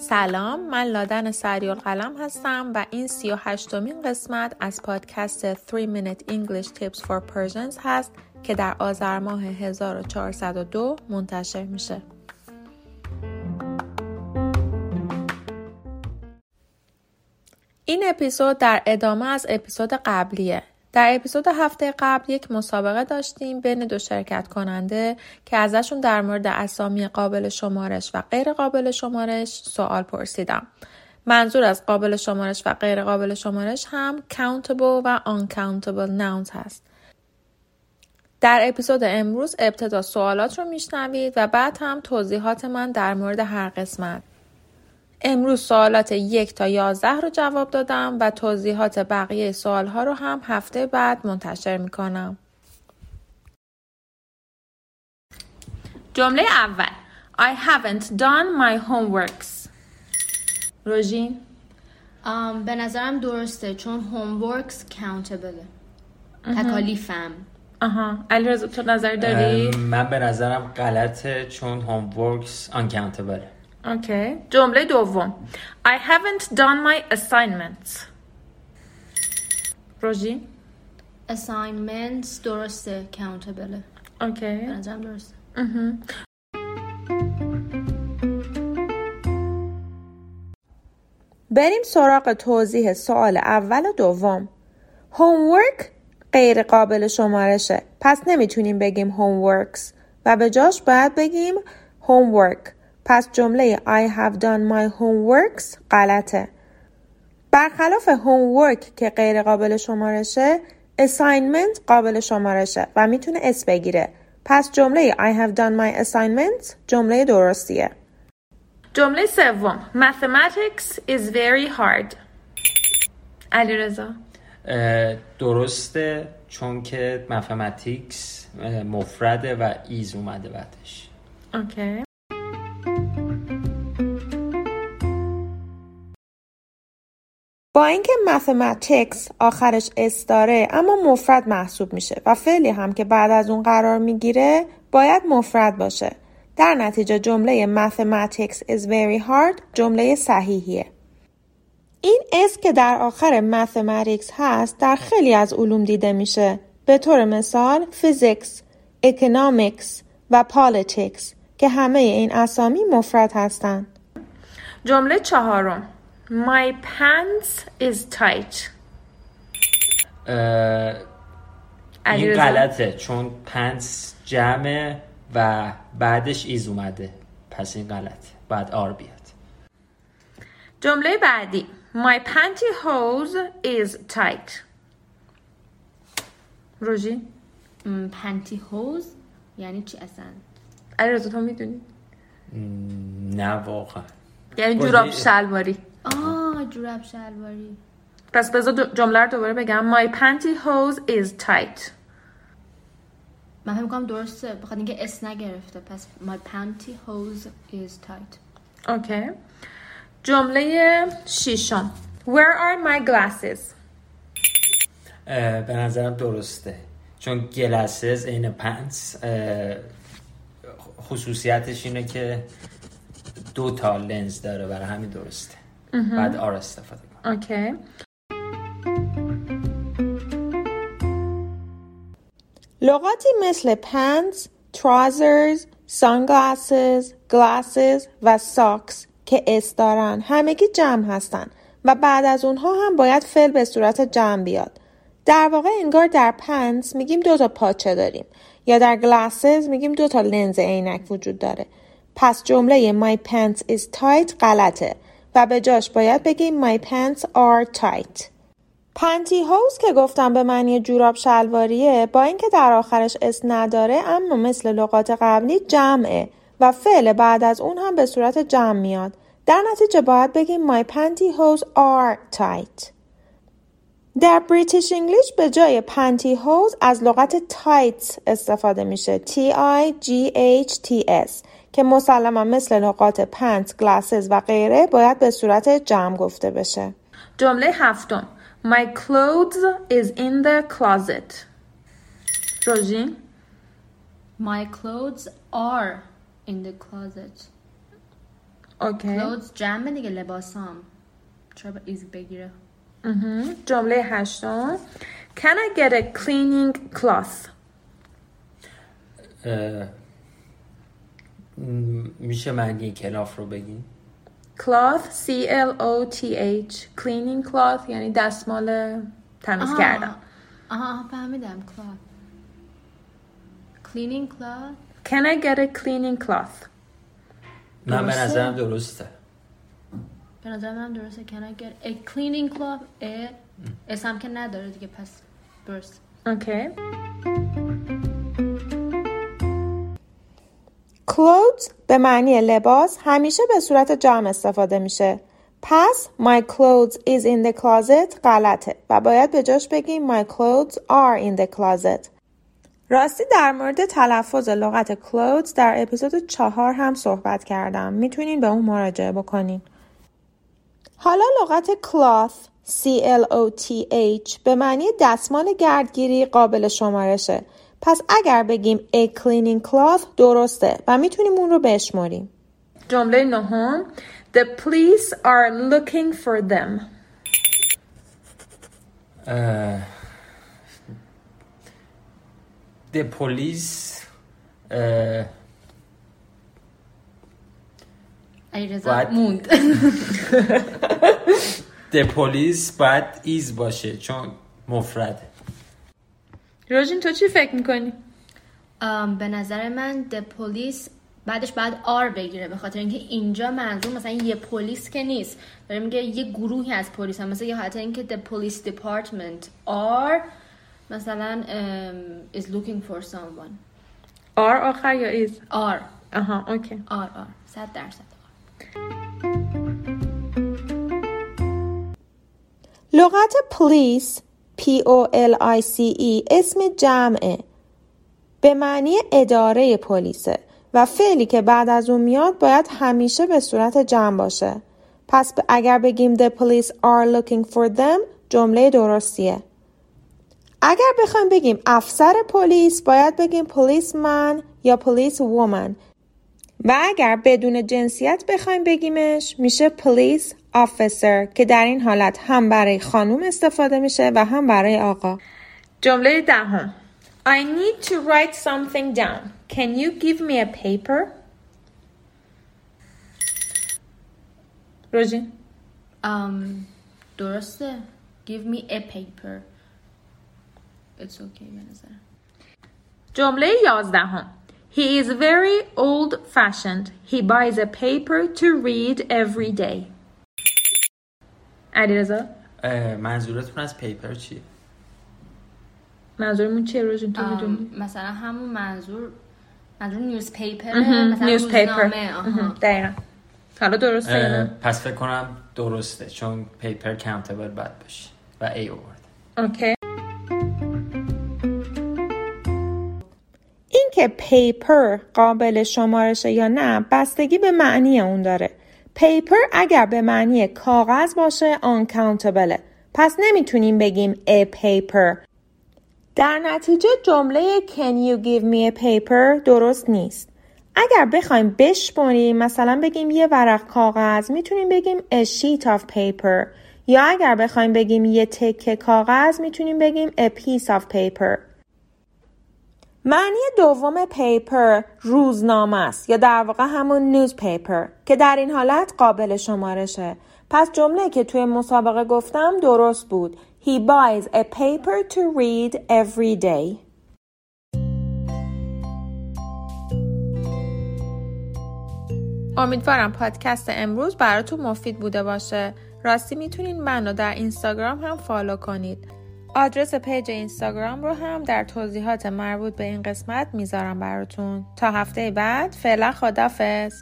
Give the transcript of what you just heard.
سلام من لادن سریال قلم هستم و این سی و هشتمین قسمت از پادکست 3 Minute English Tips for Persians هست که در آذر ماه 1402 منتشر میشه. این اپیزود در ادامه از اپیزود قبلیه در اپیزود هفته قبل یک مسابقه داشتیم بین دو شرکت کننده که ازشون در مورد اسامی قابل شمارش و غیر قابل شمارش سوال پرسیدم. منظور از قابل شمارش و غیر قابل شمارش هم countable و uncountable nouns هست. در اپیزود امروز ابتدا سوالات رو میشنوید و بعد هم توضیحات من در مورد هر قسمت. امروز سوالات یک تا یازده رو جواب دادم و توضیحات بقیه سوال ها رو هم هفته بعد منتشر می کنم. جمله اول. I haven't done my homeworks. روژین. um, به نظرم درسته چون homeworks countable تکالیفم. آها. علی رزا تو نظر داری؟ من به نظرم غلطه چون homeworks uncountable اوکی. جمله دوم. I haven't done my assignments. روژی؟ Assignments درسته. Countable. اوکی. به نظرم درسته. بریم سراغ توضیح سوال اول و دوم. Homework غیر قابل شمارشه. پس نمی‌تونیم بگیم homeworks و به جاش باید بگیم homework. پس جمله I have done my homeworks غلطه. برخلاف homework که غیر قابل شمارشه assignment قابل شمارشه و می‌تونه s بگیره. پس جمله I have done my assignments جمله درستیه. جمله سوم Mathematics is very hard. علیرضا درسته چون که mathematics مفرده و is اومده بعدش okay اینکه mathematics آخرش اس داره اما مفرد محسوب میشه و فعلی هم که بعد از اون قرار می‌گیره باید مفرد باشه. در نتیجه جمله mathematics is very hard جمله صحیحیه. این اس که در آخر mathematics هست در خیلی از علوم دیده میشه. به طور مثال physics، economics و politics که همه این اسامی مفرد هستند. جمله چهارم My pants is tight. این غلطه چون پنس جمعه و بعدش ایز اومده. پس این غلطه بعد آر بیاد. جمله بعدی. My pantyhose is tight. روژی؟ پنتی هوز یعنی چی اصلا؟ علی رزا تو می‌دونی؟ نه واقعا. یعنی جوراب شلواری. آه جوراب شلواری. پس بذار جمله رو دوباره بگم. My pantyhose is tight. من فکر می‌کنم درسته. بخاطر اینکه اس نگرفته. پس my panty hose is tight. اوکی جمله ششم Where are my glasses? به نظرم درسته. چون glasses عین pants خصوصیتش اینه که دو تا لنز داره. برای همین درسته. بعد are استفاده کن okay لغاتی مثل pants, trousers, sunglasses, glasses و socks که s دارن همگی جمع هستن و بعد از اونها هم باید فعل به صورت جمع بیاد. در واقع انگار در pants میگیم دو تا پاچه داریم یا در glasses میگیم دو تا لنز عینک وجود داره. پس جمله my pants is tight غلطه و به جاش باید بگیم my pants are tight. pantyhose که گفتم به معنی جوراب شلواریه با اینکه در آخرش s نداره اما مثل لغات قبلی جمعه و فعل بعد از اون هم به صورت جمع میاد. در نتیجه باید بگیم my pantyhose are tight. در British English به جای pantyhose از لغت tights استفاده میشه T I G H T S که مسلما مثل لغات pants، glasses و غیره باید به صورت جمع گفته بشه. جمله هفتم. My clothes is in the closet. روژین؟ My clothes are in the closet. Okay. Clothes جمع دیگه لباسام. چرا باید is بگیره. جمله هشتم. Can I get a cleaning cloth? میشه معنی cloth رو بگین cloth C L O T H cleaning cloth یعنی دستمال تمیز. کردن. آها فهمیدم cloth cleaning cloth Can I get a cleaning cloth? من به؟ نظرم درسته. به نظر من درسته. Can I get a cleaning cloth? ا اسم که نداره دیگه پس درست. اوکی clothes به معنی لباس همیشه به صورت جمع استفاده میشه. پس my clothes is in the closet غلطه و باید به جاش بگیم my clothes are in the closet. راستی در مورد تلفظ لغت clothes در اپیزود چهار هم صحبت کردم. می‌تونین به اون مراجعه بکنین. حالا لغت cloth C L O T H به معنی دستمال گردگیری قابل شمارشه. پس اگر بگیم a cleaning cloth درسته و می‌تونیم اون رو بشماریم. جمله نهم. The police are looking for them. اه، The police علیرضا باید- موند. The police باید ایز باشه؟ چون مفرده. روژین تو چی فکر می‌کنی؟ ام، به نظر من د پلیس بعدش بعد آر بگیره به خاطر اینکه اینجا منظور مثلا یه پلیس که نیست. داره میگه یه گروهی از پلیس هم مثلا یه حالت اینکه the police department are مثلا ام، is looking for someone. are آخر یا is؟ are. آها okay. are are. صد درصد are. لغت police P O L I C E اسم جمعه. به معنی اداره پلیسه. و فعلی که بعد از اون میاد باید همیشه به صورت جمع باشه. پس اگر بگیم the police are looking for them جمله درستیه. اگر بخوایم بگیم افسر پلیس باید بگیم policeman یا police woman. و اگر بدون جنسیت بخوایم بگیمش میشه police officer که در این حالت هم برای خانوم استفاده میشه و هم برای آقا. جمله دهم. I need to write something down. Can you give me a paper? روژین. ام، درسته. Give me a paper. It's okay به جمله یازدهم. He is very old fashioned. He buys a paper to read every day. علیرضا منظورتون از paper چیه؟ منظورمون چیه روژین تو می‌دونی؟ مثلا همون منظور منظور newspaper مثلا روزنامه آها. دقیقا حالا درسته؟ پس فکر کنم درسته چون paper countable باید باشه و a آورد okay اینکه paper قابل شمارشه یا نه بستگی به معنی اون داره. پیپر اگر به معنی کاغذ باشه uncountable. پس نمی‌تونیم بگیم a paper. در نتیجه جمله can you give me a paper درست نیست. اگر بخوایم بشماریم مثلا بگیم یه ورق کاغذ می‌تونیم بگیم a sheet of paper. یا اگر بخوایم بگیم یه تکه کاغذ می‌تونیم بگیم a piece of paper. معنی دوم پیپر روزنامه است یا در واقع همون newspaper که در این حالت قابل شمارشه پس جمله که توی مسابقه گفتم درست بود. He buys a paper to read every day. امیدوارم پادکست امروز براتون مفید بوده باشه. راستی می‌تونین منو در اینستاگرام هم follow کنید. آدرس پیج اینستاگرام رو هم در توضیحات مربوط به این قسمت می‌ذارم براتون. تا هفته بعد فعلا خدافظ